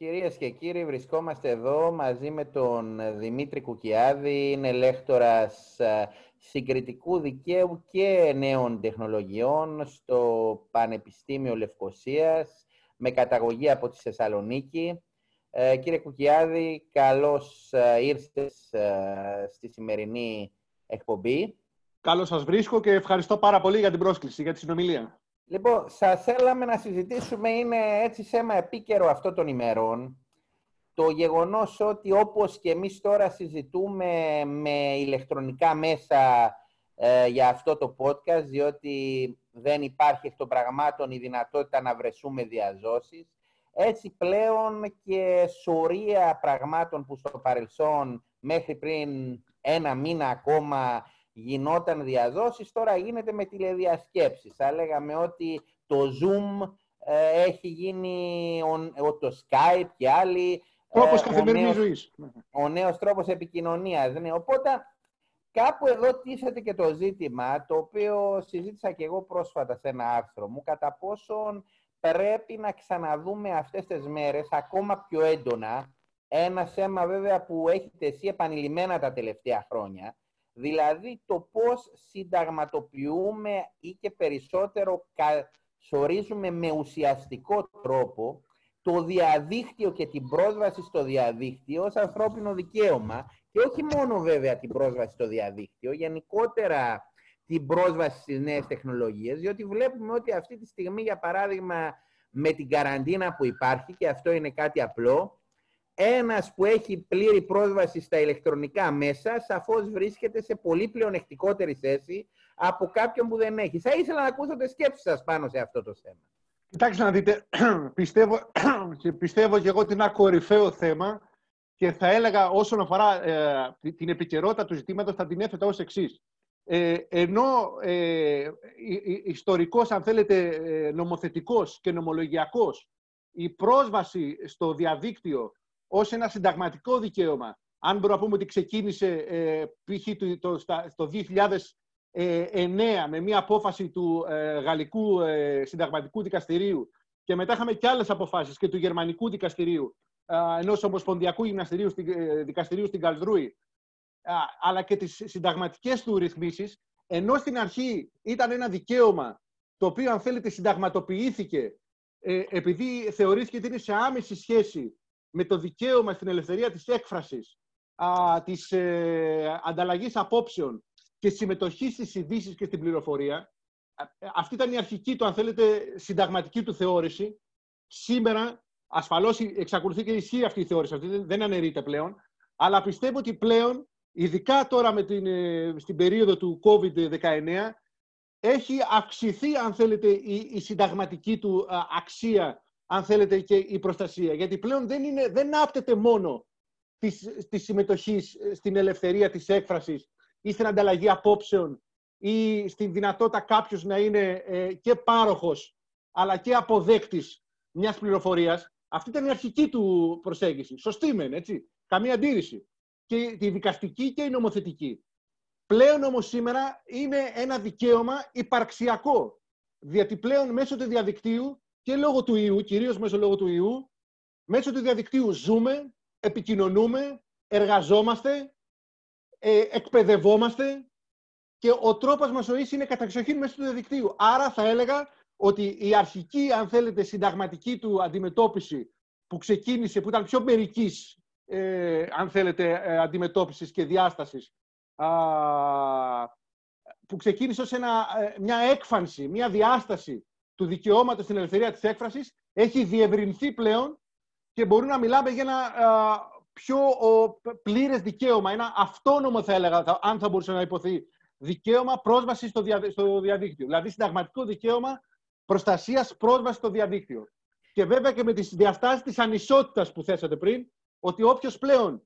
Κυρίες και κύριοι, βρισκόμαστε εδώ μαζί με τον Δημήτρη Κουκιάδη, είναι λέκτορας ε, συγκριτικού δικαίου και νέων τεχνολογιών στο Πανεπιστήμιο Λευκοσίας, με καταγωγή από τη Θεσσαλονίκη. Ε, κύριε Κουκιάδη, καλώς ε, ήρθες ε, στη σημερινή εκπομπή. Καλώς σας βρίσκω και ευχαριστώ πάρα πολύ για την πρόσκληση, για τη συνομιλία. Λοιπόν, θα θέλαμε να συζητήσουμε, είναι έτσι θέμα επίκαιρο αυτό των ημερών, το γεγονός ότι όπως και εμείς τώρα συζητούμε με ηλεκτρονικά μέσα ε, για αυτό το podcast, διότι δεν υπάρχει εκ των πραγμάτων η δυνατότητα να βρεσούμε διαζώσεις, έτσι πλέον και σωρία πραγμάτων που στο παρελθόν μέχρι πριν ένα μήνα ακόμα γινόταν διαδόσεις, τώρα γίνεται με τηλεδιασκέψεις. Θα λέγαμε ότι το Zoom ε, έχει γίνει ο, το Skype και άλλοι. Τρόπος ε, καθημερινής ζωής. Ο νέος τρόπος επικοινωνίας. Ναι. Οπότε κάπου εδώ τίθεται και το ζήτημα, το οποίο συζήτησα και εγώ πρόσφατα σε ένα άρθρο μου, κατά πόσον πρέπει να ξαναδούμε αυτές τις μέρες ακόμα πιο έντονα ένα θέμα βέβαια που έχει τεθεί επανειλημμένα τα τελευταία χρόνια, Δηλαδή το πώς συνταγματοποιούμε ή και περισσότερο καθορίζουμε με ουσιαστικό τρόπο το διαδίκτυο και την πρόσβαση στο διαδίκτυο ως ανθρώπινο δικαίωμα και όχι μόνο βέβαια την πρόσβαση στο διαδίκτυο, γενικότερα την πρόσβαση στις νέες τεχνολογίες, διότι βλέπουμε ότι αυτή τη στιγμή, για παράδειγμα, με την καραντίνα που υπάρχει, και αυτό είναι κάτι απλό, ένας που έχει πλήρη πρόσβαση στα ηλεκτρονικά μέσα, σαφώς βρίσκεται σε πολύ πλεονεκτικότερη θέση από κάποιον που δεν έχει. Θα ήθελα να ακούσω τις σκέψεις σας πάνω σε αυτό το θέμα. Κοιτάξτε να δείτε, πιστεύω, και πιστεύω και εγώ ότι είναι ένα κορυφαίο θέμα και θα έλεγα όσον αφορά ε, την επικαιρότητα του ζητήματος θα την έθετα ως εξής. Ε, ενώ ε, ιστορικός, αν θέλετε, ε, νομοθετικός και νομολογιακός, η πρόσβαση στο διαδίκτυο ως ένα συνταγματικό δικαίωμα. Αν μπορούμε να πούμε ότι ξεκίνησε ε, π.χ. το, το, 2009 με μια απόφαση του ε, Γαλλικού ε, Συνταγματικού Δικαστηρίου και μετά είχαμε και άλλες αποφάσεις και του Γερμανικού Δικαστηρίου ε, ενός Ομοσπονδιακού Γυμναστηρίου, ε, Δικαστηρίου στην Καλδρούη αλλά και τις συνταγματικές του ρυθμίσεις ενώ στην αρχή ήταν ένα δικαίωμα το οποίο αν θέλετε συνταγματοποιήθηκε επειδή θεωρήθηκε ότι είναι σε άμεση σχέση με το δικαίωμα στην ελευθερία της έκφρασης, α, της ε, ανταλλαγής απόψεων και συμμετοχής στις ειδήσεις και στην πληροφορία. Αυτή ήταν η αρχική του, αν θέλετε, συνταγματική του θεώρηση. Σήμερα, ασφαλώς εξακολουθεί και ισχύει αυτή η θεώρηση, αυτή δεν αναιρείται πλέον, αλλά πιστεύω ότι πλέον, ειδικά τώρα με την, ε, στην περίοδο του COVID-19, έχει αυξηθεί, αν θέλετε, η, η συνταγματική του αξία αν θέλετε, και η προστασία. Γιατί πλέον δεν, είναι, δεν άπτεται μόνο της, της συμμετοχής στην ελευθερία της έκφρασης ή στην ανταλλαγή απόψεων ή στην δυνατότητα κάποιος να είναι ε, και πάροχος αλλά και αποδέκτης μιας πληροφορίας. Αυτή ήταν η αρχική του προσέγγιση. Σωστή μεν, έτσι. Καμία αντίρρηση. Και τη δικαστική και η νομοθετική. Πλέον όμως σήμερα είναι ένα δικαίωμα υπαρξιακό. Γιατί πλέον μέσω του διαδικτύου και λόγω του ιού, κυρίως μέσω λόγω του ιού, μέσω του διαδικτύου ζούμε, επικοινωνούμε, εργαζόμαστε, ε, εκπαιδευόμαστε και ο τρόπος μας ζωής είναι καταξοχήν μέσω του διαδικτύου. Άρα θα έλεγα ότι η αρχική, αν θέλετε, συνταγματική του αντιμετώπιση που ξεκίνησε, που ήταν πιο μερικής, ε, αν θέλετε, ε, αντιμετώπισης και διάστασης, που ξεκίνησε ως ένα, ε, μια έκφανση, μια διάσταση του δικαιώματος στην ελευθερία της έκφρασης έχει διευρυνθεί πλέον και μπορούμε να μιλάμε για ένα πιο πλήρες δικαίωμα, ένα αυτόνομο θα έλεγα, αν θα μπορούσε να υποθεί, δικαίωμα πρόσβασης στο, στο διαδίκτυο. Δηλαδή συνταγματικό δικαίωμα προστασίας πρόσβασης στο διαδίκτυο. Και βέβαια και με τις διαστάσεις της ανισότητας που θέσατε πριν, ότι όποιος πλέον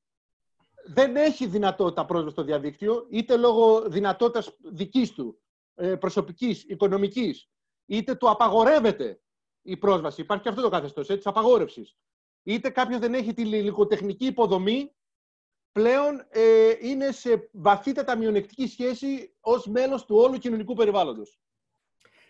δεν έχει δυνατότητα πρόσβασης στο διαδίκτυο, είτε λόγω δυνατότητας δικής του, ε, προσωπικής, οικονομικής, είτε του απαγορεύεται η πρόσβαση. Υπάρχει και αυτό το καθεστώς της απαγόρευσης. Είτε κάποιος δεν έχει τη υλικοτεχνική υποδομή, πλέον ε, είναι σε βαθύτατα μειονεκτική σχέση ως μέλος του όλου κοινωνικού περιβάλλοντος.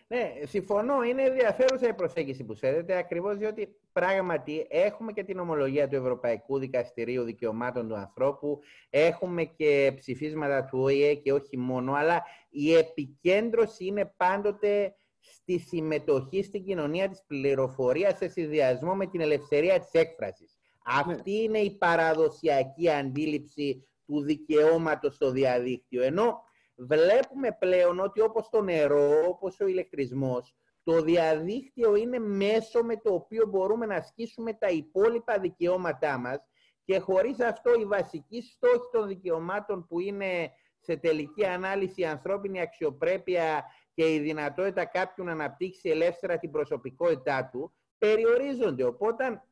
Ναι, συμφωνώ. Είναι ενδιαφέρουσα η προσέγγιση που σέδεται, ακριβώς διότι πράγματι έχουμε και την ομολογία του Ευρωπαϊκού Δικαστηρίου Δικαιωμάτων του Ανθρώπου, έχουμε και ψηφίσματα του ΟΗΕ και όχι μόνο, αλλά η επικέντρωση είναι πάντοτε στη συμμετοχή στην κοινωνία της πληροφορίας σε συνδυασμό με την ελευθερία της έκφρασης. Ναι. Αυτή είναι η παραδοσιακή αντίληψη του δικαιώματος στο διαδίκτυο. Ενώ βλέπουμε πλέον ότι όπως το νερό, όπως ο ηλεκτρισμός, το διαδίκτυο είναι μέσο με το οποίο μπορούμε να ασκήσουμε τα υπόλοιπα δικαιώματά μας και χωρίς αυτό η βασική στόχη των δικαιωμάτων που είναι σε τελική ανάλυση η ανθρώπινη αξιοπρέπεια και η δυνατότητα κάποιου να αναπτύξει ελεύθερα την προσωπικότητά του, περιορίζονται. Οπότε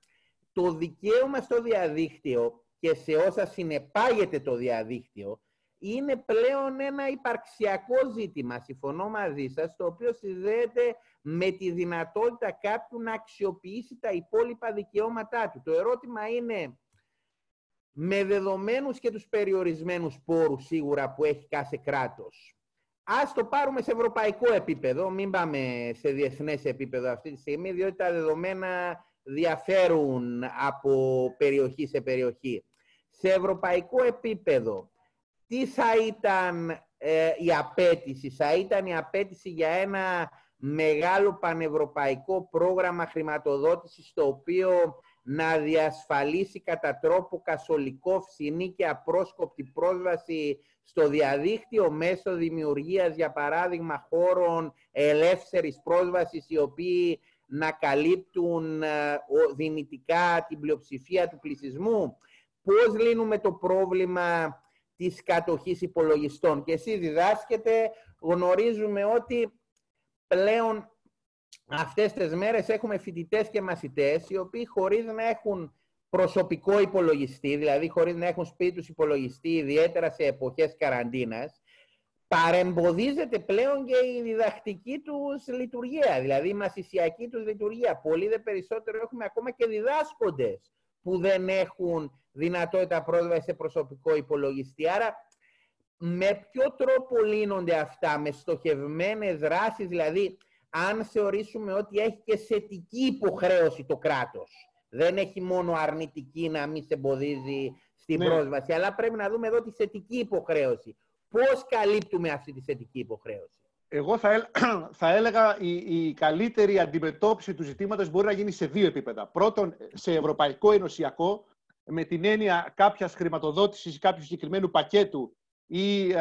το δικαίωμα στο διαδίκτυο και σε όσα συνεπάγεται το διαδίκτυο είναι πλέον ένα υπαρξιακό ζήτημα, συμφωνώ μαζί σας, το οποίο συνδέεται με τη δυνατότητα κάποιου να αξιοποιήσει τα υπόλοιπα δικαιώματά του. Το ερώτημα είναι, με δεδομένους και τους περιορισμένους πόρους σίγουρα που έχει κάθε κράτος, ας το πάρουμε σε ευρωπαϊκό επίπεδο, μην πάμε σε διεθνές επίπεδο αυτή τη στιγμή, διότι τα δεδομένα διαφέρουν από περιοχή σε περιοχή. Σε ευρωπαϊκό επίπεδο, τι θα ήταν ε, η απέτηση; Θα ήταν η απέτηση για ένα μεγάλο πανευρωπαϊκό πρόγραμμα χρηματοδότησης το οποίο να διασφαλίσει κατά τρόπο κασολικό, φθηνή και απρόσκοπτη πρόσβαση στο διαδίκτυο μέσω δημιουργίας, για παράδειγμα, χώρων ελεύθερης πρόσβασης οι οποίοι να καλύπτουν ε, δυνητικά την πλειοψηφία του πληθυσμού. Πώς λύνουμε το πρόβλημα της κατοχής υπολογιστών; Και εσείς διδάσκετε, γνωρίζουμε ότι πλέον αυτές τις μέρες έχουμε φοιτητές και μαθητές οι οποίοι χωρίς να έχουν προσωπικό υπολογιστή, δηλαδή χωρίς να έχουν σπίτι τους υπολογιστή, ιδιαίτερα σε εποχές καραντίνας, παρεμποδίζεται πλέον και η διδακτική τους λειτουργία, δηλαδή η μαθησιακή τους λειτουργία. Πολύ δε περισσότερο έχουμε ακόμα και διδάσκοντες που δεν έχουν δυνατότητα πρόσβασης σε προσωπικό υπολογιστή. Άρα, με ποιο τρόπο λύνονται αυτά, με στοχευμένες δράσεις, δηλαδή αν θεωρήσουμε ότι έχει και θετική υποχρέωση το κράτος; Δεν έχει μόνο αρνητική να μην σε εμποδίζει στην ναι. πρόσβαση, αλλά πρέπει να δούμε εδώ τη θετική υποχρέωση. Πώς καλύπτουμε αυτή τη θετική υποχρέωση; Εγώ θα, θα έλεγα η, η καλύτερη αντιμετώπιση του ζητήματος μπορεί να γίνει σε δύο επίπεδα. Πρώτον, σε ευρωπαϊκό ενωσιακό, με την έννοια κάποιας χρηματοδότησης ή κάποιου συγκεκριμένου πακέτου ή,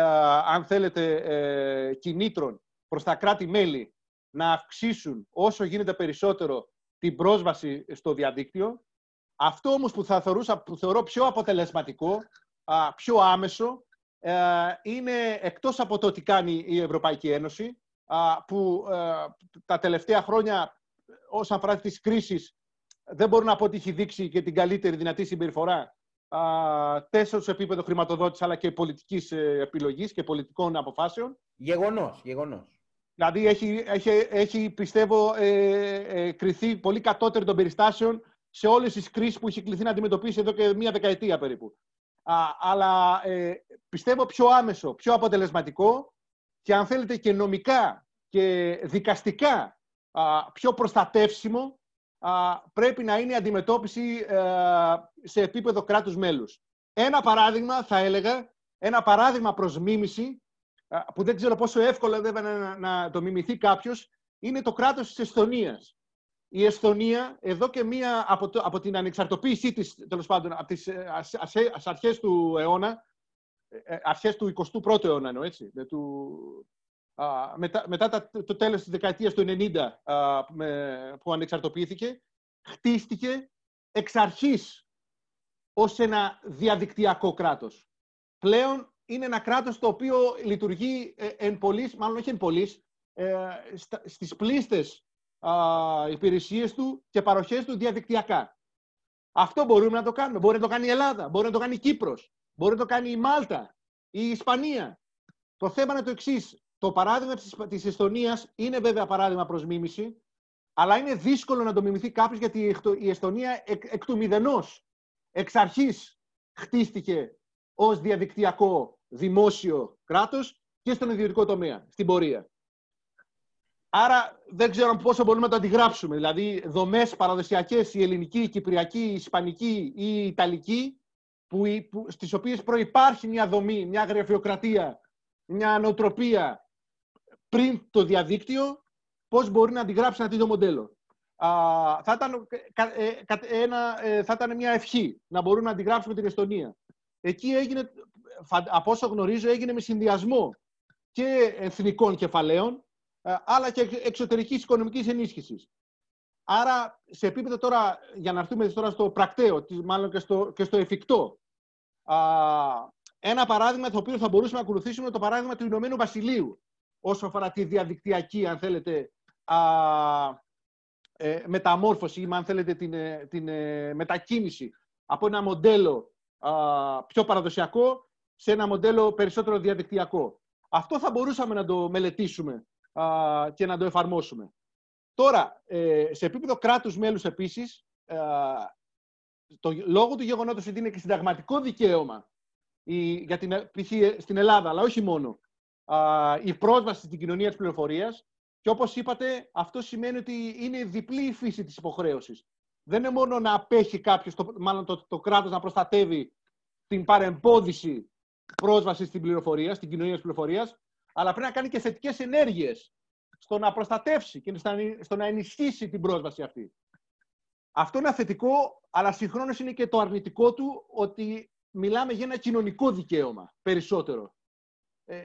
αν θέλετε, ε, κινήτρων προς τα κράτη-μέλη να αυξήσουν όσο γίνεται περισσότερο την πρόσβαση στο διαδίκτυο. Αυτό όμως που θα θεωρούσα, που θεωρώ πιο αποτελεσματικό, πιο άμεσο, ε, είναι εκτός από το τι κάνει η Ευρωπαϊκή Ένωση, που ε, τα τελευταία χρόνια όσον αφορά τις κρίσεις δεν μπορώ να πω ότι έχει δείξει και την καλύτερη δυνατή συμπεριφορά τέσσερα σε επίπεδο χρηματοδότησης αλλά και πολιτικής ε, επιλογής και πολιτικών αποφάσεων. Γεγονός, γεγονός. Δηλαδή έχει, έχει, έχει πιστεύω, ε, ε, κριθεί πολύ κατώτερο των περιστάσεων σε όλες τις κρίσεις που έχει κληθεί να αντιμετωπίσει εδώ και μία δεκαετία περίπου. Α, αλλά ε, πιστεύω πιο άμεσο, πιο αποτελεσματικό και αν θέλετε και νομικά και δικαστικά α, πιο προστατεύσιμο α, πρέπει να είναι η αντιμετώπιση ε, σε επίπεδο κράτους μέλους. Ένα παράδειγμα, θα έλεγα, ένα παράδειγμα προς μίμηση που δεν ξέρω πόσο εύκολο βέβαια να, να το μιμηθεί κάποιος, είναι το κράτος της Εσθονίας. Η Εσθονία, εδώ και μία από, το, από την ανεξαρτοποίησή της, τέλος πάντων, από τις ε, αρχές του αιώνα, ε, ε, αρχές του 21ου αιώνα, εννοώ, έτσι, του, α, μετά, μετά το τέλος της δεκαετίας του 90 α, με, που ανεξαρτοποιήθηκε, χτίστηκε εξ αρχής ως ένα διαδικτυακό κράτος. Πλέον είναι ένα κράτος το οποίο λειτουργεί ε, εν πολλής, μάλλον όχι εν πολλής, ε, στις πλήστες υπηρεσίες του και παροχές του διαδικτυακά. Αυτό μπορούμε να το κάνουμε. Μπορεί να το κάνει η Ελλάδα, μπορεί να το κάνει η Κύπρος, μπορεί να το κάνει η Μάλτα, η Ισπανία. Το θέμα είναι το εξής. Το παράδειγμα της Εστονίας είναι βέβαια παράδειγμα προς μίμηση, αλλά είναι δύσκολο να το μιμηθεί κάποιος γιατί η Εστονία εκ, εκ του μηδενός, εξ αρχής, χτίστηκε ως διαδικτυακό δημόσιο κράτος και στον ιδιωτικό τομέα, στην πορεία. άρα δεν ξέρω πόσο μπορούμε να το αντιγράψουμε. Δηλαδή, δομές παραδοσιακές, η ελληνική, η κυπριακή, η ισπανική ή η ιταλική, που, που, στις οποίες προϋπάρχει μια δομή, μια γραφειοκρατία, μια νοοτροπία πριν το διαδίκτυο, πώς μπορεί να αντιγράψει ένα τέτοιο μοντέλο. Α, θα, ήταν, ε, ένα, ε, θα ήταν μια ευχή να μπορούμε να αντιγράψουμε την Εστονία. Εκεί έγινε, από όσο γνωρίζω, έγινε με συνδυασμό και εθνικών κεφαλαίων, ε, αλλά και εξωτερικής οικονομικής ενίσχυσης. Άρα, σε επίπεδο τώρα, για να έρθουμε τώρα στο πρακτέο, μάλλον και στο, και στο εφικτό, α, ένα παράδειγμα το οποίο θα μπορούσαμε να ακολουθήσουμε είναι το παράδειγμα του Ηνωμένου Βασιλείου, όσο αφορά τη διαδικτυακή, αν θέλετε, α, ε, μεταμόρφωση ή, αν θέλετε, την, ε, την ε, μετακίνηση από ένα μοντέλο α, πιο παραδοσιακό σε ένα μοντέλο περισσότερο διαδικτυακό. Αυτό θα μπορούσαμε να το μελετήσουμε α, και να το εφαρμόσουμε. Τώρα, ε, σε επίπεδο κράτους μέλους επίσης, το λόγο του γεγονότος ότι είναι και συνταγματικό δικαίωμα η, για την, π.χ. στην Ελλάδα, αλλά όχι μόνο, α, η πρόσβαση στην κοινωνία της πληροφορίας. Και όπως είπατε, αυτό σημαίνει ότι είναι διπλή η φύση της υποχρέωσης. Δεν είναι μόνο να απέχει κάποιος, το, μάλλον το, το κράτος να προστατεύει την παρεμπόδιση πρόσβαση στην πληροφορία, στην κοινωνία της πληροφορίας, αλλά πρέπει να κάνει και θετικές ενέργειες στο να προστατεύσει και στο να ενισχύσει την πρόσβαση αυτή. Αυτό είναι θετικό, αλλά συγχρόνως είναι και το αρνητικό του ότι μιλάμε για ένα κοινωνικό δικαίωμα περισσότερο. Ε,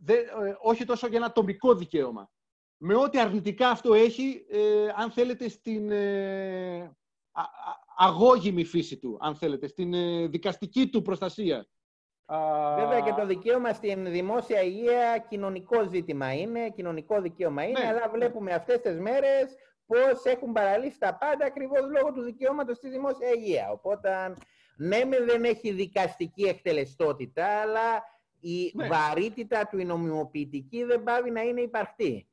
δε, ε, όχι τόσο για ένα τομικό δικαίωμα. Με ό,τι αρνητικά αυτό έχει, ε, αν θέλετε, στην ε, αγώγιμη φύση του, αν θέλετε, στην ε, δικαστική του προστασία. Βέβαια και το δικαίωμα στην δημόσια υγεία κοινωνικό ζήτημα είναι, κοινωνικό δικαίωμα είναι, ναι, αλλά ναι. βλέπουμε αυτές τις μέρες πώς έχουν παραλύσει τα πάντα ακριβώς λόγω του δικαιώματος στη δημόσια υγεία. Οπότε, ναι, δεν έχει δικαστική εκτελεστότητα, αλλά η ναι. βαρύτητα του η νομιμοποιητική δεν πάβει να είναι υπαρκτή.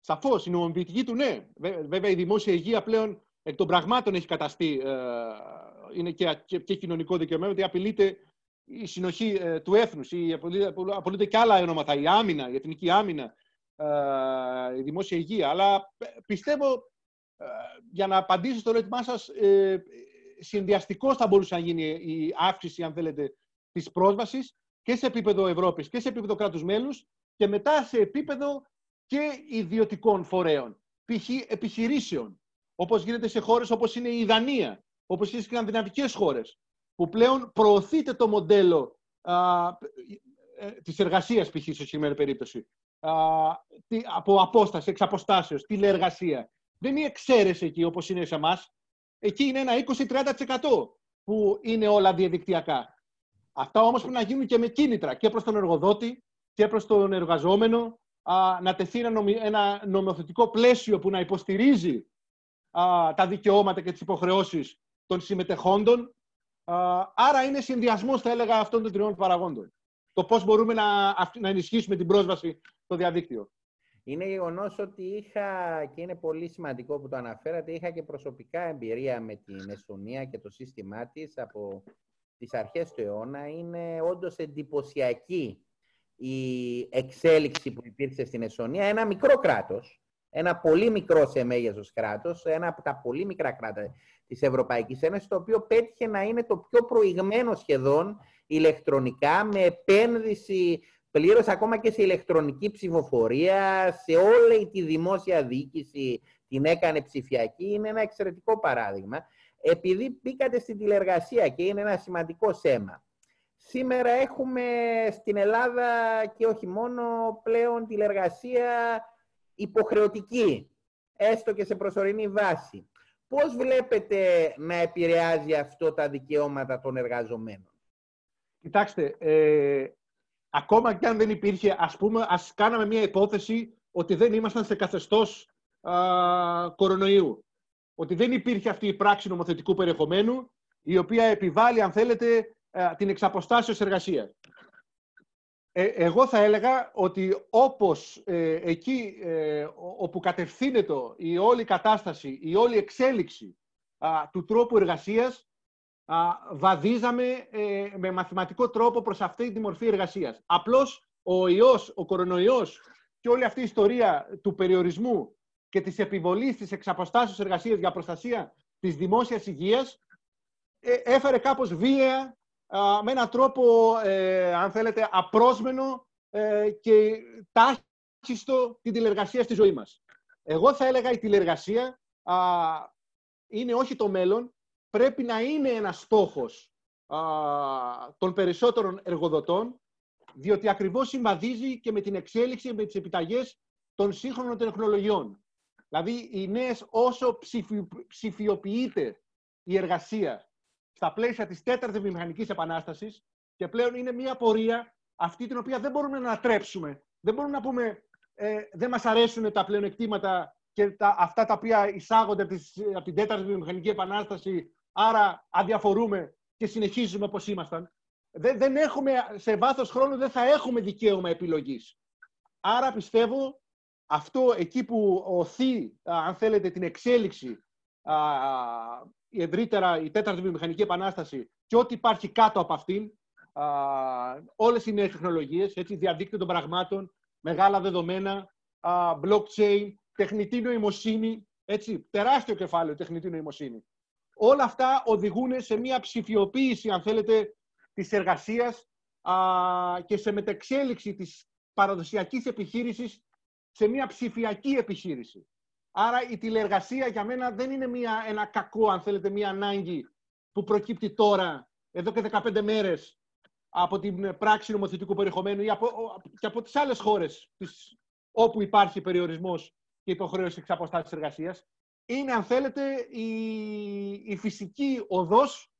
Σαφώς, η νομιμοποιητική του ναι. Βέβαια, η δημόσια υγεία πλέον εκ των πραγμάτων έχει καταστεί. Ε, είναι και, και, και κοινωνικό δικαιωμένο, ότι απειλείται η συνοχή ε, του έθνους, ή απολύτω και άλλα ονόματα, η άμυνα, η εθνική άμυνα, ε, η δημόσια υγεία. Αλλά ε, πιστεύω, για να απαντήσω στο ερώτημά σας, συνδυαστικός θα μπορούσε να γίνει η αύξηση, αν θέλετε, της πρόσβασης και σε επίπεδο Ευρώπης και σε επίπεδο κράτους μέλους και μετά σε επίπεδο και ιδιωτικών φορέων, π.χ. επιχειρήσεων, όπως γίνεται σε χώρες όπως είναι η Δανία, όπως είναι στις σκανδιναβικές χώρες, που πλέον προωθείται το μοντέλο α, ε, της εργασίας, π.χ. σε συγκεκριμένη περίπτωση, α, τι, από απόσταση, εξ αποστάσεως, τηλεεργασία. Δεν είναι εξαίρεση εκεί όπως είναι σε εμάς. Εκεί είναι ένα 20-30% που είναι όλα διαδικτυακά. Αυτά όμως πρέπει να γίνουν και με κίνητρα και προς τον εργοδότη και προς τον εργαζόμενο, α, να τεθεί ένα, νομι, ένα νομοθετικό πλαίσιο που να υποστηρίζει α, τα δικαιώματα και τις υποχρεώσεις των συμμετεχόντων Άρα είναι συνδυασμός, θα έλεγα, αυτών των τριών παραγόντων. Το πώς μπορούμε να, να ενισχύσουμε την πρόσβαση στο διαδίκτυο. Είναι γεγονός ότι είχα, και είναι πολύ σημαντικό που το αναφέρατε, είχα και προσωπικά εμπειρία με την Εστονία και το σύστημά της από τις αρχές του αιώνα. Είναι όντως εντυπωσιακή η εξέλιξη που υπήρξε στην Εστονία. Ένα μικρό κράτος, ένα πολύ μικρό σε μέγεθος κράτος, ένα από τα πολύ μικρά κράτη της Ευρωπαϊκής Ένωσης, το οποίο πέτυχε να είναι το πιο προηγμένο σχεδόν ηλεκτρονικά, με επένδυση πλήρως ακόμα και σε ηλεκτρονική ψηφοφορία, σε όλη τη δημόσια διοίκηση την έκανε ψηφιακή, είναι ένα εξαιρετικό παράδειγμα. Επειδή μπήκατε στην τηλεργασία και είναι ένα σημαντικό σέμα. Σήμερα έχουμε στην Ελλάδα και όχι μόνο πλέον τηλεργασία υποχρεωτική, έστω και σε προσωρινή βάση. Πώς βλέπετε να επηρεάζει αυτό τα δικαιώματα των εργαζομένων; Κοιτάξτε, ε, ακόμα και αν δεν υπήρχε, ας πούμε, ας κάναμε μια υπόθεση ότι δεν ήμασταν σε καθεστώς α, κορονοϊού. Ότι δεν υπήρχε αυτή η πράξη νομοθετικού περιεχομένου, η οποία επιβάλλει, αν θέλετε, την εξαποστάσεως εργασίας. Ε, εγώ θα έλεγα ότι όπως ε, εκεί ε, όπου κατευθύνεται η όλη κατάσταση, η όλη εξέλιξη του τρόπου εργασίας, βαδίζαμε με μαθηματικό τρόπο προς αυτή τη μορφή εργασίας. Απλώς ο ιός, ο κορονοϊός και όλη αυτή η ιστορία του περιορισμού και της επιβολής της εξαποστάσεως εργασίας για προστασία της δημόσιας υγείας ε, έφερε κάπως βία, με έναν τρόπο, ε, αν θέλετε, απρόσμενο ε, και τάχιστο την τηλεργασία στη ζωή μας. Εγώ θα έλεγα η τηλεργασία είναι όχι το μέλλον, πρέπει να είναι ένας στόχος των περισσότερων εργοδοτών, διότι ακριβώς συμβαδίζει και με την εξέλιξη, με τις επιταγές των σύγχρονων τεχνολογιών. Δηλαδή, οι νέες, όσο ψηφιοποιείται η εργασία στα πλαίσια της τέταρτης βιομηχανικής επανάστασης και πλέον είναι μια πορεία αυτή την οποία δεν μπορούμε να ανατρέψουμε. Δεν μπορούμε να πούμε ε, δεν μας αρέσουν τα πλεονεκτήματα και τα, αυτά τα οποία εισάγονται από, από την τέταρτη βιομηχανική επανάσταση, άρα αδιαφορούμε και συνεχίζουμε όπως ήμασταν. Δεν, δεν έχουμε, σε βάθος χρόνου δεν θα έχουμε δικαίωμα επιλογής. Άρα πιστεύω αυτό εκεί που οθεί, αν θέλετε, την εξέλιξη η ευρύτερα η τέταρτη βιομηχανική επανάσταση και ό,τι υπάρχει κάτω από αυτήν, α, όλες οι νέες τεχνολογίες, έτσι, διαδίκτυο των πραγμάτων, μεγάλα δεδομένα, α, blockchain, τεχνητή νοημοσύνη, έτσι, τεράστιο κεφάλαιο τεχνητή νοημοσύνη. Όλα αυτά οδηγούν σε μια ψηφιοποίηση, αν θέλετε, της εργασίας α, και σε μετεξέλιξη της παραδοσιακής επιχείρησης σε μια ψηφιακή επιχείρηση. Άρα η τηλεργασία για μένα δεν είναι μια, ένα κακό, αν θέλετε, μια ανάγκη που προκύπτει τώρα, εδώ και 15 μέρες, από την πράξη νομοθετικού περιεχομένου ή από, και από τις άλλες χώρες τις, όπου υπάρχει περιορισμός και υποχρέωση εξ αποστάσης εργασίας. Είναι, αν θέλετε, η, η φυσική οδός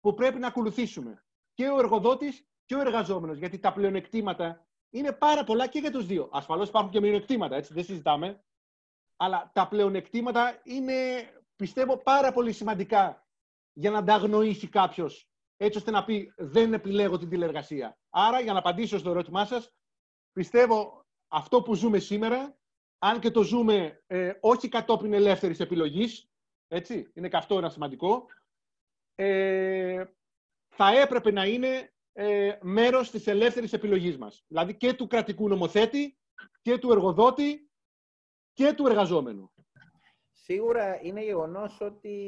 που πρέπει να ακολουθήσουμε. Και ο εργοδότης και ο εργαζόμενος. Γιατί τα πλεονεκτήματα είναι πάρα πολλά και για τους δύο. Ασφαλώς υπάρχουν και μειονεκτήματα, έτσι, δεν συζητάμε αλλά τα πλεονεκτήματα είναι, πιστεύω, πάρα πολύ σημαντικά για να τα αγνοήσει κάποιος, έτσι ώστε να πει δεν επιλέγω την τηλεργασία. Άρα, για να απαντήσω στο ερώτημά σας, πιστεύω αυτό που ζούμε σήμερα, αν και το ζούμε ε, όχι κατόπιν ελεύθερης επιλογής, έτσι, είναι και αυτό ένα σημαντικό, ε, θα έπρεπε να είναι ε, μέρος της ελεύθερης επιλογής μας. Δηλαδή και του κρατικού νομοθέτη και του εργοδότη και του εργαζόμενου. Σίγουρα είναι γεγονός ότι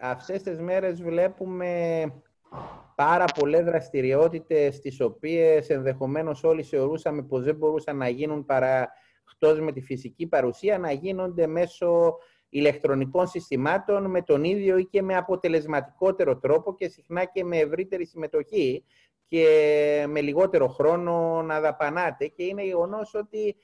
αυτές τις μέρες βλέπουμε πάρα πολλές δραστηριότητες τις οποίες ενδεχομένως όλοι θεωρούσαμε πως δεν μπορούσαν να γίνουν παρά εκτός με τη φυσική παρουσία, να γίνονται μέσω ηλεκτρονικών συστημάτων με τον ίδιο ή και με αποτελεσματικότερο τρόπο και συχνά και με ευρύτερη συμμετοχή και με λιγότερο χρόνο να δαπανάτε. Και είναι γεγονός ότι ε,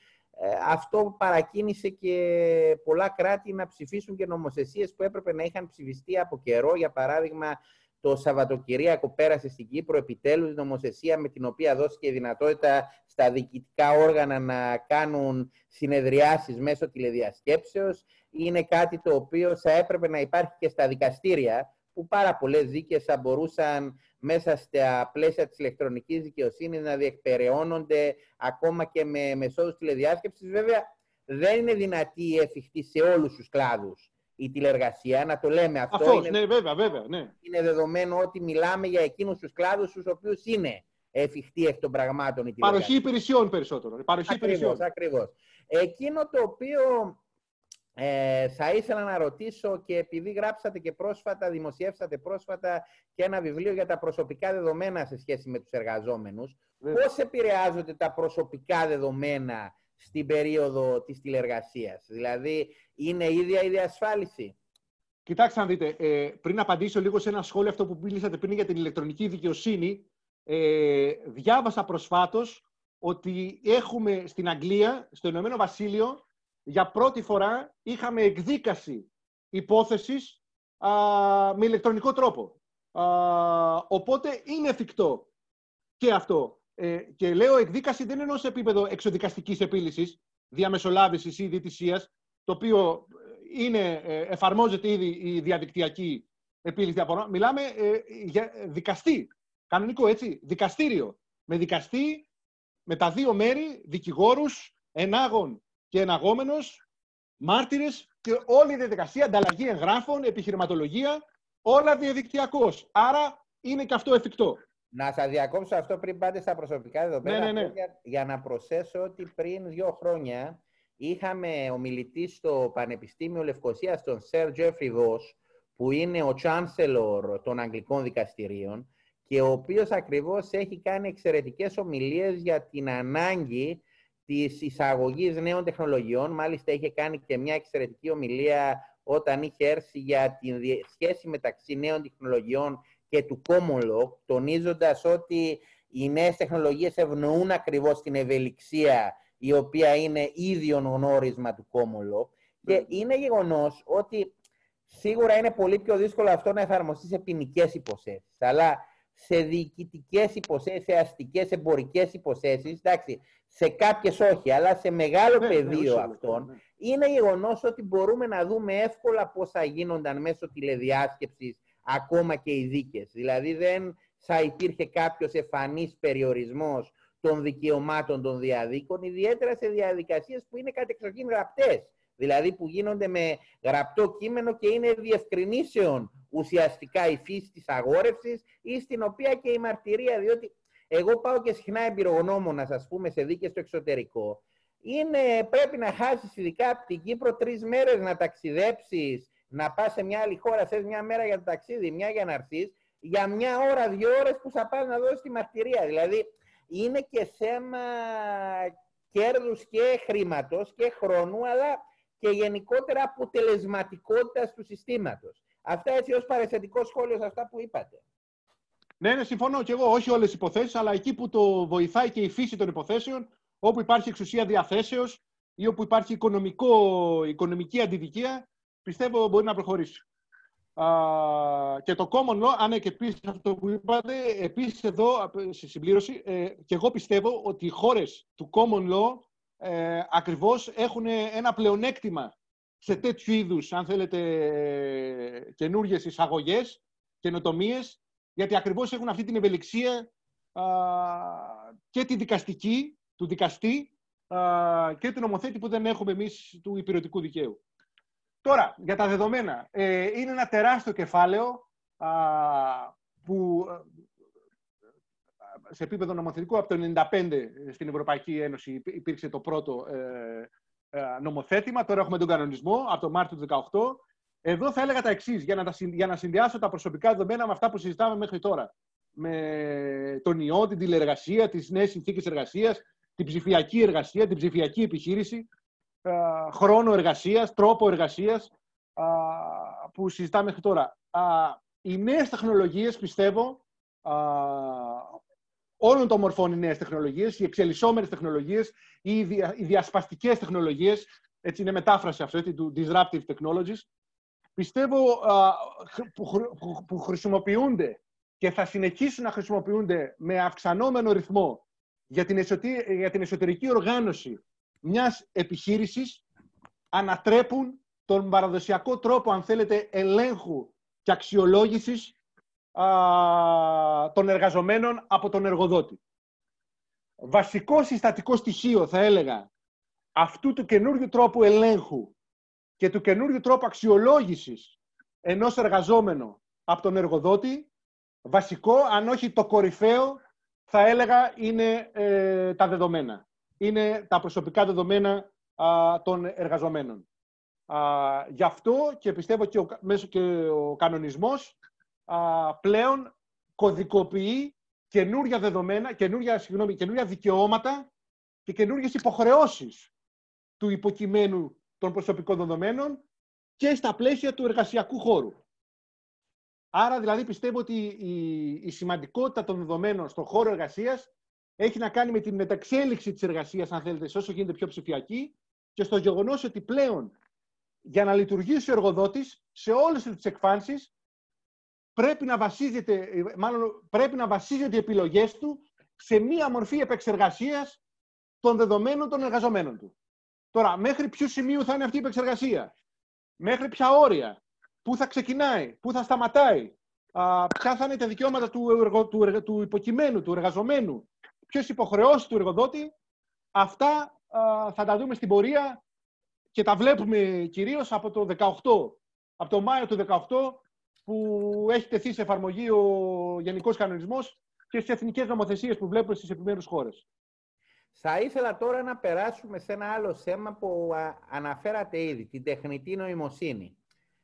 αυτό παρακίνησε και πολλά κράτη να ψηφίσουν και νομοθεσίες που έπρεπε να είχαν ψηφιστεί από καιρό. Για παράδειγμα, το Σαββατοκυριακό πέρασε στην Κύπρο επιτέλους νομοθεσία με την οποία δόθηκε δυνατότητα στα διοικητικά όργανα να κάνουν συνεδριάσεις μέσω τηλεδιασκέψεως. Είναι κάτι το οποίο θα έπρεπε να υπάρχει και στα δικαστήρια, που πάρα πολλές δίκες θα μπορούσαν μέσα στα πλαίσια της ηλεκτρονικής δικαιοσύνης να διεκπεραιώνονται ακόμα και με μεσόδους τηλεδιάσκεψης. Βέβαια, δεν είναι δυνατή η εφικτή σε όλους τους κλάδους η τηλεργασία, να το λέμε αυτό. Αφώς, είναι, ναι, βέβαια, βέβαια, ναι. Είναι δεδομένο ότι μιλάμε για εκείνους τους κλάδους στους οποίους είναι εφικτή εκ των πραγμάτων η τηλεργασία. Παροχή υπηρεσιών περισσότερο. Παροχή ακριβώς, υπηρεσιών. ακριβώς. Εκείνο το οποίο ε, θα ήθελα να ρωτήσω και επειδή γράψατε και πρόσφατα, δημοσιεύσατε πρόσφατα και ένα βιβλίο για τα προσωπικά δεδομένα σε σχέση με τους εργαζόμενους, Βέβαια. πώς επηρεάζονται τα προσωπικά δεδομένα στην περίοδο της τηλεργασίας; Δηλαδή, είναι ίδια η διασφάλιση; Κοιτάξτε να δείτε, ε, πριν απαντήσω λίγο σε ένα σχόλιο αυτό που μίλησατε πριν για την ηλεκτρονική δικαιοσύνη, ε, διάβασα προσφάτως ότι έχουμε στην Αγγλία, στο Ηνωμένο Βασίλειο, για πρώτη φορά είχαμε εκδίκαση υπόθεσης α, με ηλεκτρονικό τρόπο. Α, οπότε είναι εφικτό και αυτό. Ε, και λέω εκδίκαση δεν εννοώ σε επίπεδο εξοδικαστικής επίλυσης, διαμεσολάβησης ή διαιτησίας, το οποίο είναι, ε, εφαρμόζεται ήδη η διαδικτυακή επίλυση διαφορών. Μιλάμε ε, για δικαστή, κανονικό έτσι, δικαστήριο. Με δικαστή, με τα δύο μέρη, δικηγόρους, ενάγων και εναγόμενος, μάρτυρες και όλη η διαδικασία, ανταλλαγή εγγράφων, επιχειρηματολογία, όλα διαδικτυακώς. Άρα είναι και αυτό εφικτό. Να σας διακόψω αυτό πριν πάτε στα προσωπικά δεδομένα. Ναι, ναι, ναι. Για, για, να προσθέσω ότι πριν δύο χρόνια είχαμε ομιλητή στο Πανεπιστήμιο Λευκοσίας, τον Σερ Τζέφρι που είναι ο Chancellor των Αγγλικών Δικαστηρίων και ο οποίος ακριβώς έχει κάνει εξαιρετικές ομιλίες για την ανάγκη της εισαγωγής νέων τεχνολογιών. Μάλιστα είχε κάνει και μια εξαιρετική ομιλία όταν είχε έρθει για τη σχέση μεταξύ νέων τεχνολογιών και του common law, τονίζοντας ότι οι νέες τεχνολογίες ευνοούν ακριβώς την ευελιξία η οποία είναι ίδιο γνώρισμα του common law. Και ναι. είναι γεγονός ότι σίγουρα είναι πολύ πιο δύσκολο αυτό να εφαρμοστεί σε ποινικές υποθέσεις. Αλλά σε διοικητικές υποθέσεις, σε αστικές εμπορικές υποθέσεις, εντάξει, σε κάποιες όχι, αλλά σε μεγάλο ναι, ναι πεδίο ναι, αυτών, ναι. είναι γεγονός ότι μπορούμε να δούμε εύκολα πώς θα γίνονταν μέσω τηλεδιάσκεψης ακόμα και οι δίκες. Δηλαδή, δεν θα υπήρχε κάποιος εμφανή περιορισμός των δικαιωμάτων των διαδίκων, ιδιαίτερα σε διαδικασίες που είναι κατεξοχήν γραπτές. Δηλαδή που γίνονται με γραπτό κείμενο και είναι διευκρινήσεων ουσιαστικά η φύση της αγόρευσης ή στην οποία και η μαρτυρία, διότι εγώ πάω και συχνά εμπειρογνώμονα, ας πούμε, σε δίκες στο εξωτερικό. Είναι, πρέπει να χάσεις ειδικά από την Κύπρο τρεις μέρες να ταξιδέψεις, να πας σε μια άλλη χώρα, θες μια μέρα για το ταξίδι, μια για να έρθεις, για μια ώρα, δύο ώρες που θα πας να δώσεις τη μαρτυρία. Δηλαδή, είναι και θέμα κέρδους και χρήματος και χρόνου, αλλά και γενικότερα αποτελεσματικότητας του συστήματος. Αυτά έτσι ως παρεσθετικό σχόλιο σε αυτά που είπατε. Ναι, ναι, συμφωνώ και εγώ. Όχι όλες οι υποθέσεις, αλλά εκεί που το βοηθάει και η φύση των υποθέσεων, όπου υπάρχει εξουσία διαθέσεως ή όπου υπάρχει οικονομικό, οικονομική αντιδικία, πιστεύω μπορεί να προχωρήσει. Α, και το common law, αν και επίσης αυτό που είπατε, επίσης εδώ, σε συμπλήρωση, ε, και εγώ πιστεύω ότι οι χώρες του common law ε, ακριβώς έχουν ένα πλεονέκτημα σε τέτοιου είδους, αν θέλετε, καινούργιες εισαγωγές, καινοτομίες, γιατί ακριβώς έχουν αυτή την ευελιξία α, και τη δικαστική, του δικαστή α, και του νομοθέτη που δεν έχουμε εμείς του υπηρετικού δικαίου. Τώρα, για τα δεδομένα. Ε, είναι ένα τεράστιο κεφάλαιο α, που σε επίπεδο νομοθετικό από το 1995 στην Ευρωπαϊκή Ένωση υπήρξε το πρώτο ε, ε, νομοθέτημα. Τώρα έχουμε τον κανονισμό από το Μάρτιο του 2018. Εδώ θα έλεγα τα εξής, για, να για να συνδυάσω τα προσωπικά δεδομένα με αυτά που συζητάμε μέχρι τώρα. Με τον ιό, την τηλεργασία, τις νέες συνθήκες εργασίας, την ψηφιακή εργασία, την ψηφιακή επιχείρηση, ε, χρόνο εργασίας, τρόπο εργασίας που συζητάμε μέχρι τώρα. Οι νέες τεχνολογίες, πιστεύω, όλων των μορφών οι νέες τεχνολογίες, οι εξελισσόμενες τεχνολογίες ή οι διασπαστικές τεχνολογίες. Έτσι είναι μετάφραση αυτό, έτσι, του disruptive technologies. Πιστεύω που χρησιμοποιούνται και θα συνεχίσουν να χρησιμοποιούνται με αυξανόμενο ρυθμό για την, για την εσωτερική οργάνωση μιας επιχείρησης ανατρέπουν τον παραδοσιακό τρόπο, αν θέλετε, ελέγχου και αξιολόγησης των εργαζομένων από τον εργοδότη. Βασικό συστατικό στοιχείο, θα έλεγα, αυτού του καινούριου τρόπου ελέγχου και του καινούριου τρόπου αξιολόγησης ενός εργαζόμενου από τον εργοδότη, βασικό, αν όχι το κορυφαίο, θα έλεγα, είναι ε, τα δεδομένα. Είναι τα προσωπικά δεδομένα των εργαζομένων. Α, γι' αυτό και πιστεύω και ο, μέσω και ο κανονισμός πλέον κωδικοποιεί καινούρια δεδομένα, καινούρια, συγγνώμη, καινούρια δικαιώματα και καινούριες υποχρεώσεις του υποκειμένου των προσωπικών δεδομένων και στα πλαίσια του εργασιακού χώρου. Άρα, δηλαδή, πιστεύω ότι η, η σημαντικότητα των δεδομένων στον χώρο εργασίας έχει να κάνει με την μεταξέλιξη της εργασίας, αν θέλετε, όσο γίνεται πιο ψηφιακή και στο γεγονός ότι πλέον για να λειτουργήσει ο εργοδότης σε όλες τις εκφάνσεις πρέπει να βασίζεται, μάλλον πρέπει να βασίζεται οι επιλογές του σε μία μορφή επεξεργασίας των δεδομένων των εργαζομένων του. Τώρα, μέχρι ποιο σημείο θα είναι αυτή η επεξεργασία, μέχρι ποια όρια, πού θα ξεκινάει, πού θα σταματάει, α, ποια θα είναι τα δικαιώματα του, εργο, του, του υποκειμένου, του εργαζομένου, ποιες υποχρεώσεις του εργοδότη, αυτά θα τα δούμε στην πορεία και τα βλέπουμε κυρίως από το 18, από το Μάιο του 18 που έχει τεθεί σε εφαρμογή ο Γενικός Κανονισμός και στις εθνικές νομοθεσίες που βλέπουμε στις επιμέρους χώρες. Θα ήθελα τώρα να περάσουμε σε ένα άλλο θέμα που αναφέρατε ήδη, την τεχνητή νοημοσύνη.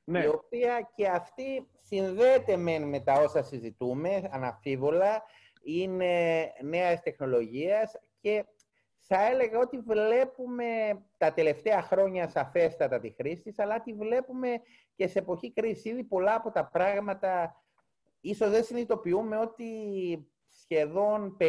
Ναι. Η οποία και αυτή συνδέεται με τα όσα συζητούμε, αναφίβολα, είναι νέας τεχνολογίας και θα έλεγα ότι βλέπουμε τα τελευταία χρόνια σαφέστατα τη χρήση της, αλλά τη βλέπουμε και σε εποχή κρίση. Ήδη πολλά από τα πράγματα ίσως δεν συνειδητοποιούμε ότι σχεδόν 50-60,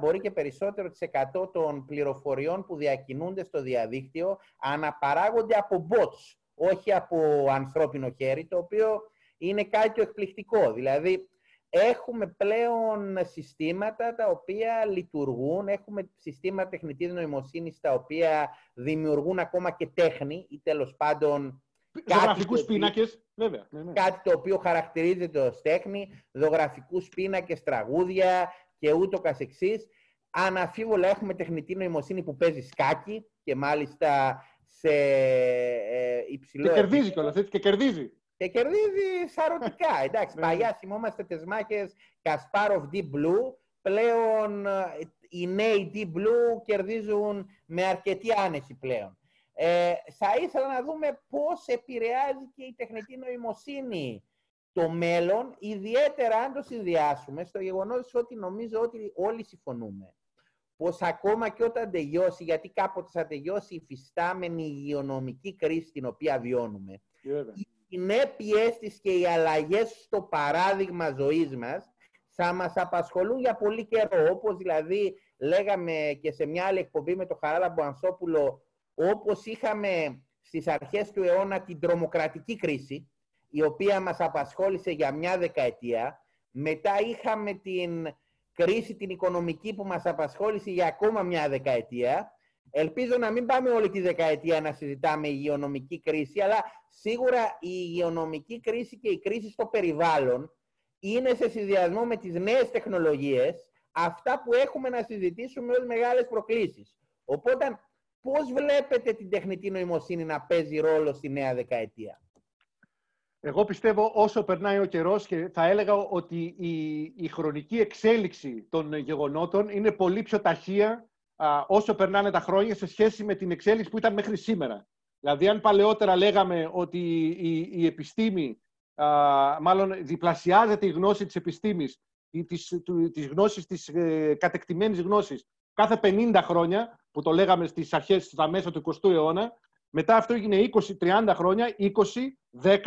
μπορεί και περισσότερο της 100 των πληροφοριών που διακινούνται στο διαδίκτυο αναπαράγονται από bots, όχι από ανθρώπινο χέρι, το οποίο είναι κάτι εκπληκτικό. Δηλαδή, έχουμε πλέον συστήματα τα οποία λειτουργούν, έχουμε συστήματα τεχνητής νοημοσύνης τα οποία δημιουργούν ακόμα και τέχνη ή τέλος πάντων Ζωγραφικούς πίνακες, βέβαια. Ναι, ναι. Κάτι το οποίο χαρακτηρίζεται ως τέχνη, ζωγραφικούς πίνακες, τραγούδια και ούτω καθεξής. Αναφίβολα έχουμε τεχνητή νοημοσύνη που παίζει σκάκι και μάλιστα σε ε, υψηλό... Και κερδίζει κιόλας, έτσι, και κερδίζει. Και κερδίζει σαρωτικά. Εντάξει, ναι, παλιά θυμόμαστε τις μάχες Κασπάροφ Deep Blue. Πλέον ε, οι νέοι Deep Blue κερδίζουν με αρκετή άνεση πλέον. Ε, θα ήθελα να δούμε πώς επηρεάζει και η τεχνητή νοημοσύνη το μέλλον, ιδιαίτερα αν το συνδυάσουμε στο γεγονός ότι νομίζω ότι όλοι συμφωνούμε πως ακόμα και όταν τελειώσει, γιατί κάποτε θα τελειώσει η φυστάμενη υγειονομική κρίση την οποία βιώνουμε, οι συνέπειε της και οι αλλαγές στο παράδειγμα ζωής μας θα μας απασχολούν για πολύ καιρό, όπως δηλαδή λέγαμε και σε μια άλλη εκπομπή με τον Χαράλαμπο Ανθόπουλο όπως είχαμε στις αρχές του αιώνα την τρομοκρατική κρίση, η οποία μας απασχόλησε για μια δεκαετία. Μετά είχαμε την κρίση την οικονομική που μας απασχόλησε για ακόμα μια δεκαετία. Ελπίζω να μην πάμε όλη τη δεκαετία να συζητάμε υγειονομική κρίση, αλλά σίγουρα η υγειονομική κρίση και η κρίση στο περιβάλλον είναι σε συνδυασμό με τις νέες τεχνολογίες αυτά που έχουμε να συζητήσουμε ως μεγάλες προκλήσεις. Οπότε Πώς βλέπετε την τεχνητή νοημοσύνη να παίζει ρόλο στη νέα δεκαετία; Εγώ πιστεύω όσο περνάει ο καιρός και θα έλεγα ότι η, η χρονική εξέλιξη των γεγονότων είναι πολύ πιο ταχεία όσο περνάνε τα χρόνια σε σχέση με την εξέλιξη που ήταν μέχρι σήμερα. Δηλαδή, αν παλαιότερα λέγαμε ότι η, η επιστήμη, α, μάλλον διπλασιάζεται η γνώση της επιστήμης, της, του, της γνώσης, της ε, κατεκτημένης γνώσης, κάθε 50 χρόνια, που το λέγαμε στις αρχές, στα μέσα του 20ου αιώνα, μετά αυτό έγινε 20-30 χρόνια, 20, 10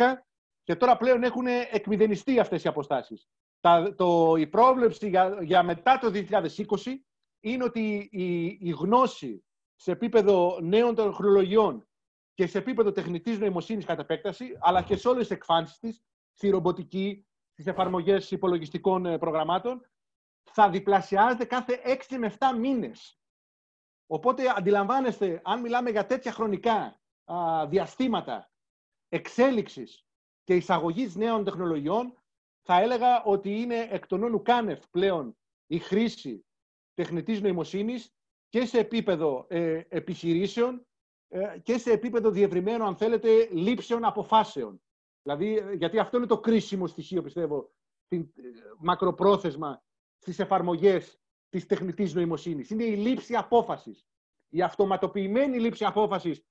και τώρα πλέον έχουν εκμηδενιστεί αυτές οι αποστάσεις. Τα, το, η πρόβλεψη για, για μετά το 2020 είναι ότι η, η γνώση σε επίπεδο νέων τεχνολογιών και σε επίπεδο τεχνητής νοημοσύνης κατά επέκταση, αλλά και σε όλες τις εκφάνσεις της, στη ρομποτική, στις εφαρμογές υπολογιστικών ε, προγραμμάτων, θα διπλασιάζεται κάθε 6 με 7 μήνες. Οπότε αντιλαμβάνεστε, αν μιλάμε για τέτοια χρονικά α, διαστήματα εξέλιξης και εισαγωγής νέων τεχνολογιών, θα έλεγα ότι είναι εκ των όνου κάνευ πλέον η χρήση τεχνητής νοημοσύνης και σε επίπεδο ε, επιχειρήσεων ε, και σε επίπεδο διευρυμένων, αν θέλετε, λήψεων αποφάσεων. Δηλαδή, γιατί αυτό είναι το κρίσιμο στοιχείο, πιστεύω, την, ε, μακροπρόθεσμα στις εφαρμογές της τεχνητής νοημοσύνης. Είναι η λήψη απόφασης. Η αυτοματοποιημένη λήψη απόφασης,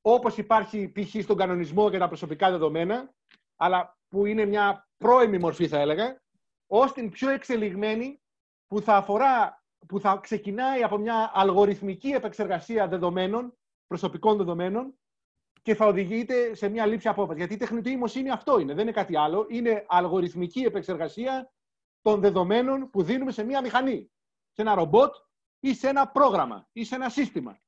όπως υπάρχει π.χ. στον κανονισμό για τα προσωπικά δεδομένα, αλλά που είναι μια πρώιμη μορφή θα έλεγα, ως την πιο εξελιγμένη που θα αφορά, που θα ξεκινάει από μια αλγοριθμική επεξεργασία δεδομένων, προσωπικών δεδομένων, και θα οδηγείται σε μια λήψη απόφασης. Γιατί η τεχνητή νοημοσύνη αυτό είναι, δεν είναι κάτι άλλο. Είναι αλγοριθμική επεξεργασία των δεδομένων που δίνουμε σε μία μηχανή, σε ένα ρομπότ ή σε ένα πρόγραμμα ή σε ένα σύστημα.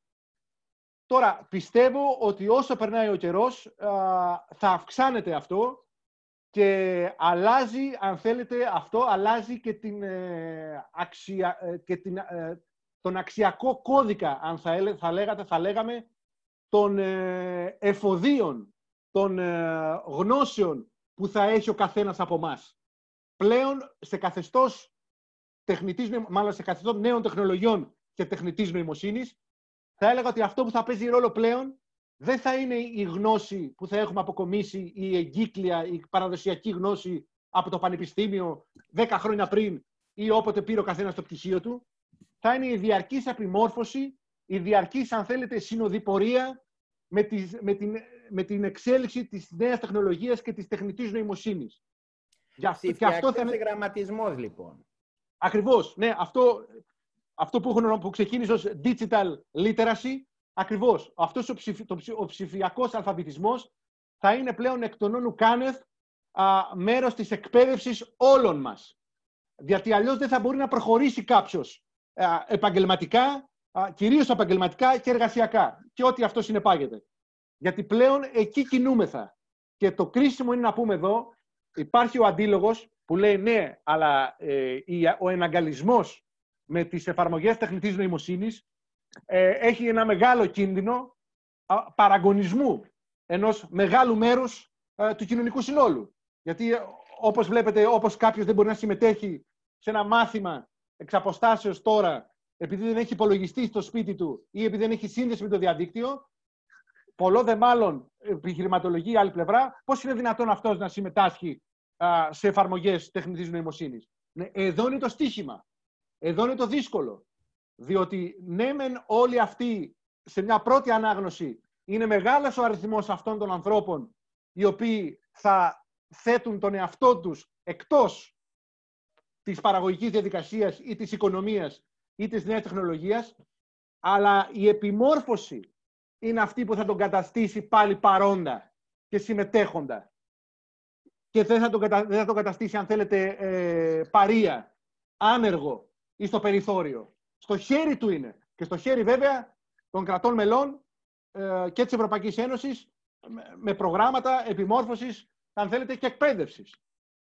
Τώρα, πιστεύω ότι όσο περνάει ο καιρός θα αυξάνεται αυτό και αλλάζει, αν θέλετε, αυτό αλλάζει και, την, ε, αξια, ε, και την, ε, τον αξιακό κώδικα, αν θα, θα, λέγατε, θα λέγαμε, των εφοδίων, των γνώσεων που θα έχει ο καθένας από μας πλέον σε καθεστώς τεχνητής, μάλλον σε καθεστώς νέων τεχνολογιών και τεχνητής νοημοσύνης, θα έλεγα ότι αυτό που θα παίζει ρόλο πλέον δεν θα είναι η γνώση που θα έχουμε αποκομίσει, η εγκύκλια, η παραδοσιακή γνώση από το πανεπιστήμιο 10 χρόνια πριν ή όποτε πήρε ο καθένας το πτυχίο του, θα είναι η διαρκής επιμόρφωση, η διαρκής, αν θέλετε, συνοδοιπορία με, τις, με, την, με την εξέλιξη της νέας τεχνολογίας και της τεχνητής νοημοσύνης. Για αυτό, και αυτό θα είναι γραμματισμός, λοιπόν. Ακριβώς. Ναι, αυτό, αυτό που, έχουν, που ξεκίνησε ως digital literacy, ακριβώς. Αυτός ο, ψηφι, το, ο ψηφιακός αλφαβητισμός θα είναι πλέον εκ των όνου κάνεθ α, μέρος της εκπαίδευσης όλων μας. Γιατί αλλιώς δεν θα μπορεί να προχωρήσει κάποιος επαγγελματικά, κυρίως επαγγελματικά και εργασιακά. Και ό,τι αυτός συνεπάγεται. Γιατί πλέον εκεί κινούμεθα. Και το κρίσιμο είναι να πούμε εδώ, υπάρχει ο αντίλογος που λέει ναι, αλλά ε, ο εναγκαλισμός με τις εφαρμογές τεχνητής νοημοσύνης ε, έχει ένα μεγάλο κίνδυνο παραγωνισμού ενός μεγάλου μέρους ε, του κοινωνικού συνόλου. Γιατί όπως βλέπετε, όπως κάποιος δεν μπορεί να συμμετέχει σε ένα μάθημα εξ αποστάσεως τώρα, επειδή δεν έχει υπολογιστή στο σπίτι του ή επειδή δεν έχει σύνδεση με το διαδίκτυο, πολλό δε μάλλον επιχειρηματολογία άλλη πλευρά, πώς είναι δυνατόν αυτός να συμμετάσχει σε εφαρμογές τεχνητής νοημοσύνης. Ναι, εδώ είναι το στίχημα. Εδώ είναι το δύσκολο. Διότι ναι μεν όλοι αυτοί σε μια πρώτη ανάγνωση είναι μεγάλος ο αριθμός αυτών των ανθρώπων οι οποίοι θα θέτουν τον εαυτό τους εκτός της παραγωγικής διαδικασίας ή της οικονομίας ή της νέας τεχνολογίας, αλλά η επιμόρφωση είναι αυτή που θα τον καταστήσει πάλι παρόντα και συμμετέχοντα. Και δεν θα τον, κατα... δεν θα τον καταστήσει, αν θέλετε, ε, παρία, άνεργο ή στο περιθώριο. Στο χέρι του είναι. Και στο χέρι βέβαια των κρατών μελών ε, και της Ευρωπαϊκής Ένωσης με προγράμματα επιμόρφωσης, αν θέλετε, και εκπαίδευσης.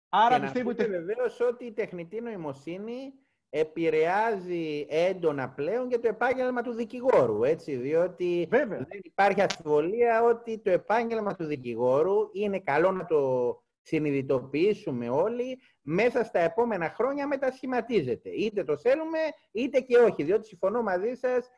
Άρα πιστεύω ότι... βεβαίως ότι η τεχνητή νοημοσύνη επηρεάζει έντονα πλέον και το επάγγελμα του δικηγόρου, έτσι, διότι Βέβαια. δεν υπάρχει ασφιβολία ότι το επάγγελμα του δικηγόρου είναι καλό να το συνειδητοποιήσουμε όλοι, μέσα στα επόμενα χρόνια μετασχηματίζεται. Είτε το θέλουμε, είτε και όχι, διότι συμφωνώ μαζί σας,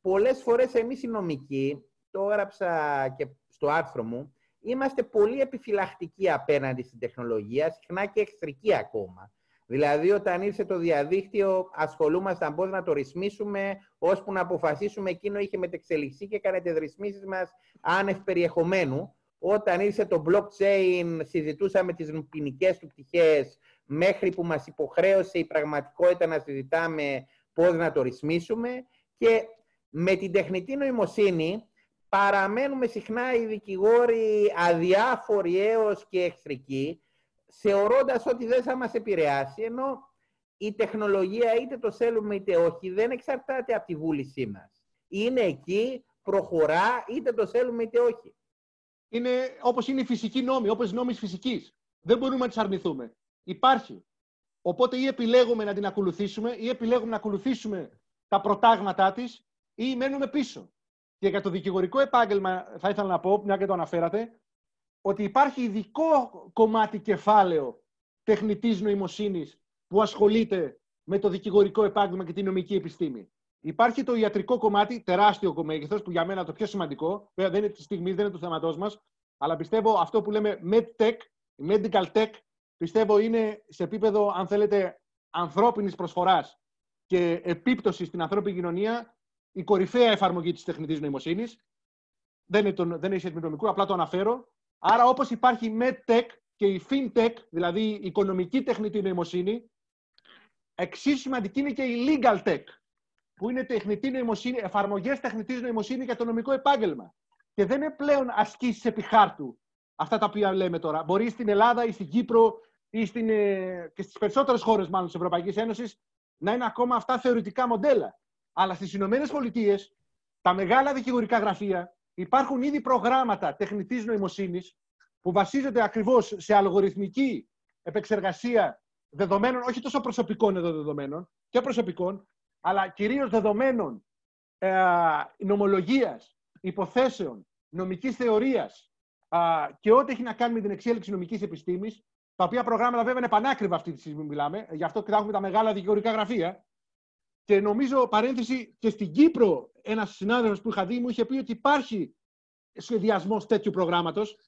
πολλές φορές εμείς οι νομικοί, το έγραψα και στο άρθρο μου, είμαστε πολύ επιφυλακτικοί απέναντι στην τεχνολογία, συχνά και εχθρικοί ακόμα. Δηλαδή, όταν ήρθε το διαδίκτυο, ασχολούμασταν πώς να το ρυθμίσουμε, ώσπου να αποφασίσουμε εκείνο είχε μετεξελιχθεί και έκανε τις ρυθμίσεις μας άνευ περιεχομένου. Όταν ήρθε το blockchain, συζητούσαμε τις ποινικές του πτυχές, μέχρι που μας υποχρέωσε η πραγματικότητα να συζητάμε πώς να το ρυθμίσουμε. Και με την τεχνητή νοημοσύνη παραμένουμε συχνά οι δικηγόροι αδιάφοροι έως και εχθρικοί, θεωρώντας ότι δεν θα μας επηρεάσει, ενώ η τεχνολογία είτε το θέλουμε είτε όχι δεν εξαρτάται από τη βούλησή μας. Είναι εκεί, προχωρά, είτε το θέλουμε είτε όχι. Είναι όπως είναι η φυσική νόμη, όπως οι νόμοι φυσικής. Δεν μπορούμε να τις αρνηθούμε. Υπάρχει. Οπότε ή επιλέγουμε να την ακολουθήσουμε ή επιλέγουμε να ακολουθήσουμε τα προτάγματά της ή μένουμε πίσω. Και για το δικηγορικό επάγγελμα θα ήθελα να πω, μια και το αναφέρατε, ότι υπάρχει ειδικό κομμάτι κεφάλαιο τεχνητής νοημοσύνης που ασχολείται με το δικηγορικό επάγγελμα και την νομική επιστήμη. Υπάρχει το ιατρικό κομμάτι, τεράστιο μέγεθος, που για μένα το πιο σημαντικό, βέβαια δεν είναι τη στιγμή, δεν είναι του θέματό μας, αλλά πιστεύω αυτό που λέμε medtech, medical tech, πιστεύω είναι σε επίπεδο, αν θέλετε, ανθρώπινης προσφοράς και επίπτωσης στην ανθρώπινη κοινωνία, η κορυφαία εφαρμογή της τεχνητής νοημοσύνης. Δεν, είναι το, δεν είναι απλά το αναφέρω. Άρα όπως υπάρχει η MedTech και η FinTech, δηλαδή η οικονομική τεχνητή νοημοσύνη, εξίσου σημαντική είναι και η Legal Tech, που είναι τεχνητή νοημοσύνη, εφαρμογές τεχνητής νοημοσύνη για το νομικό επάγγελμα. Και δεν είναι πλέον ασκήσεις επί χάρτου αυτά τα οποία λέμε τώρα. Μπορεί στην Ελλάδα ή στην Κύπρο ή στην, ε, και στις περισσότερες χώρες μάλλον της Ευρωπαϊκής Ένωσης να είναι ακόμα αυτά θεωρητικά μοντέλα. Αλλά στις Ηνωμένες Πολιτείες τα μεγάλα δικηγορικά γραφεία υπάρχουν ήδη προγράμματα τεχνητής νοημοσύνης που βασίζονται ακριβώς σε αλγοριθμική επεξεργασία δεδομένων, όχι τόσο προσωπικών εδώ δεδομένων και προσωπικών, αλλά κυρίως δεδομένων ε, νομολογίας, υποθέσεων, νομικής θεωρίας ε, και ό,τι έχει να κάνει με την εξέλιξη νομικής επιστήμης, τα οποία προγράμματα βέβαια είναι πανάκριβα αυτή τη στιγμή που μιλάμε, γι' αυτό και έχουμε τα μεγάλα δικηγορικά γραφεία. Και νομίζω, παρένθεση, και στην Κύπρο ένας συνάδελφος που είχα δει μου είχε πει ότι υπάρχει σχεδιασμός τέτοιου προγράμματος.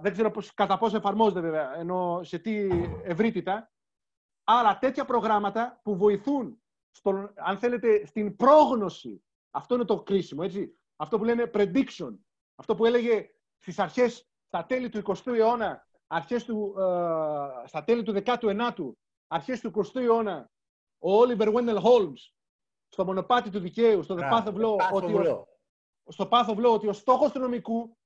Δεν ξέρω πώς, κατά πόσο εφαρμόζεται βέβαια, ενώ σε τι ευρύτητα. Άρα τέτοια προγράμματα που βοηθούν, στον, αν θέλετε, στην πρόγνωση. Αυτό είναι το κρίσιμο, έτσι. Αυτό που λένε prediction. Αυτό που έλεγε στις αρχές, στα τέλη του 20ου αιώνα, αρχές του, ε, στα τέλη του 19ου, αρχές του 20ου αιώνα, ο Oliver Wendell Holmes, στο μονοπάτι του δικαίου, στο The Path of Law, ότι ο, στο Path of Law, ότι ο στόχος του νομικού,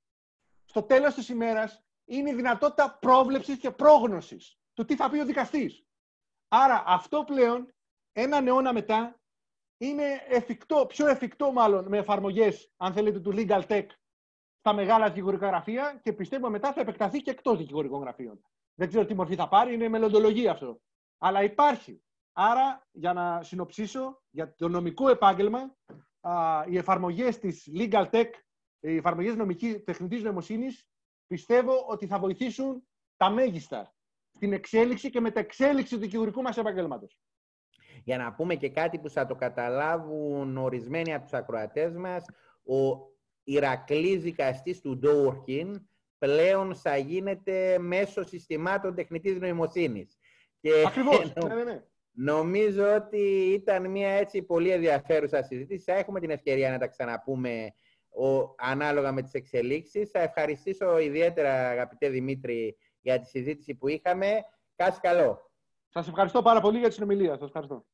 στο τέλος της ημέρας, είναι η δυνατότητα πρόβλεψης και πρόγνωσης του τι θα πει ο δικαστής. Άρα αυτό πλέον, έναν αιώνα μετά, είναι εφικτό, πιο εφικτό μάλλον με εφαρμογές, αν θέλετε, του legal tech στα μεγάλα δικηγορικά γραφεία και πιστεύω μετά θα επεκταθεί και εκτός δικηγορικών γραφείων. Δεν ξέρω τι μορφή θα πάρει, είναι μελλοντολογία αυτό. Αλλά υπάρχει. Άρα, για να συνοψίσω, για το νομικό επάγγελμα, οι εφαρμογές της legal tech, οι εφαρμογές νομική, τεχνητής νοημοσύνης, πιστεύω ότι θα βοηθήσουν τα μέγιστα στην εξέλιξη και μεταξέλιξη του δικηγορικού μας επαγγέλματος. Για να πούμε και κάτι που θα το καταλάβουν ορισμένοι από τους ακροατές μας, ο Ηρακλής δικαστής του Ντόρκιν πλέον θα γίνεται μέσω συστημάτων τεχνητής νοημοσύνης. Και Ακριβώς, ναι, ναι, ναι. Νομίζω ότι ήταν μια έτσι πολύ ενδιαφέρουσα συζήτηση. Θα έχουμε την ευκαιρία να τα ξαναπούμε ο, ανάλογα με τις εξελίξεις. Θα ευχαριστήσω ιδιαίτερα, αγαπητέ Δημήτρη, για τη συζήτηση που είχαμε. Κάτσε καλό. Σας ευχαριστώ πάρα πολύ για τη συνομιλία. Σας ευχαριστώ.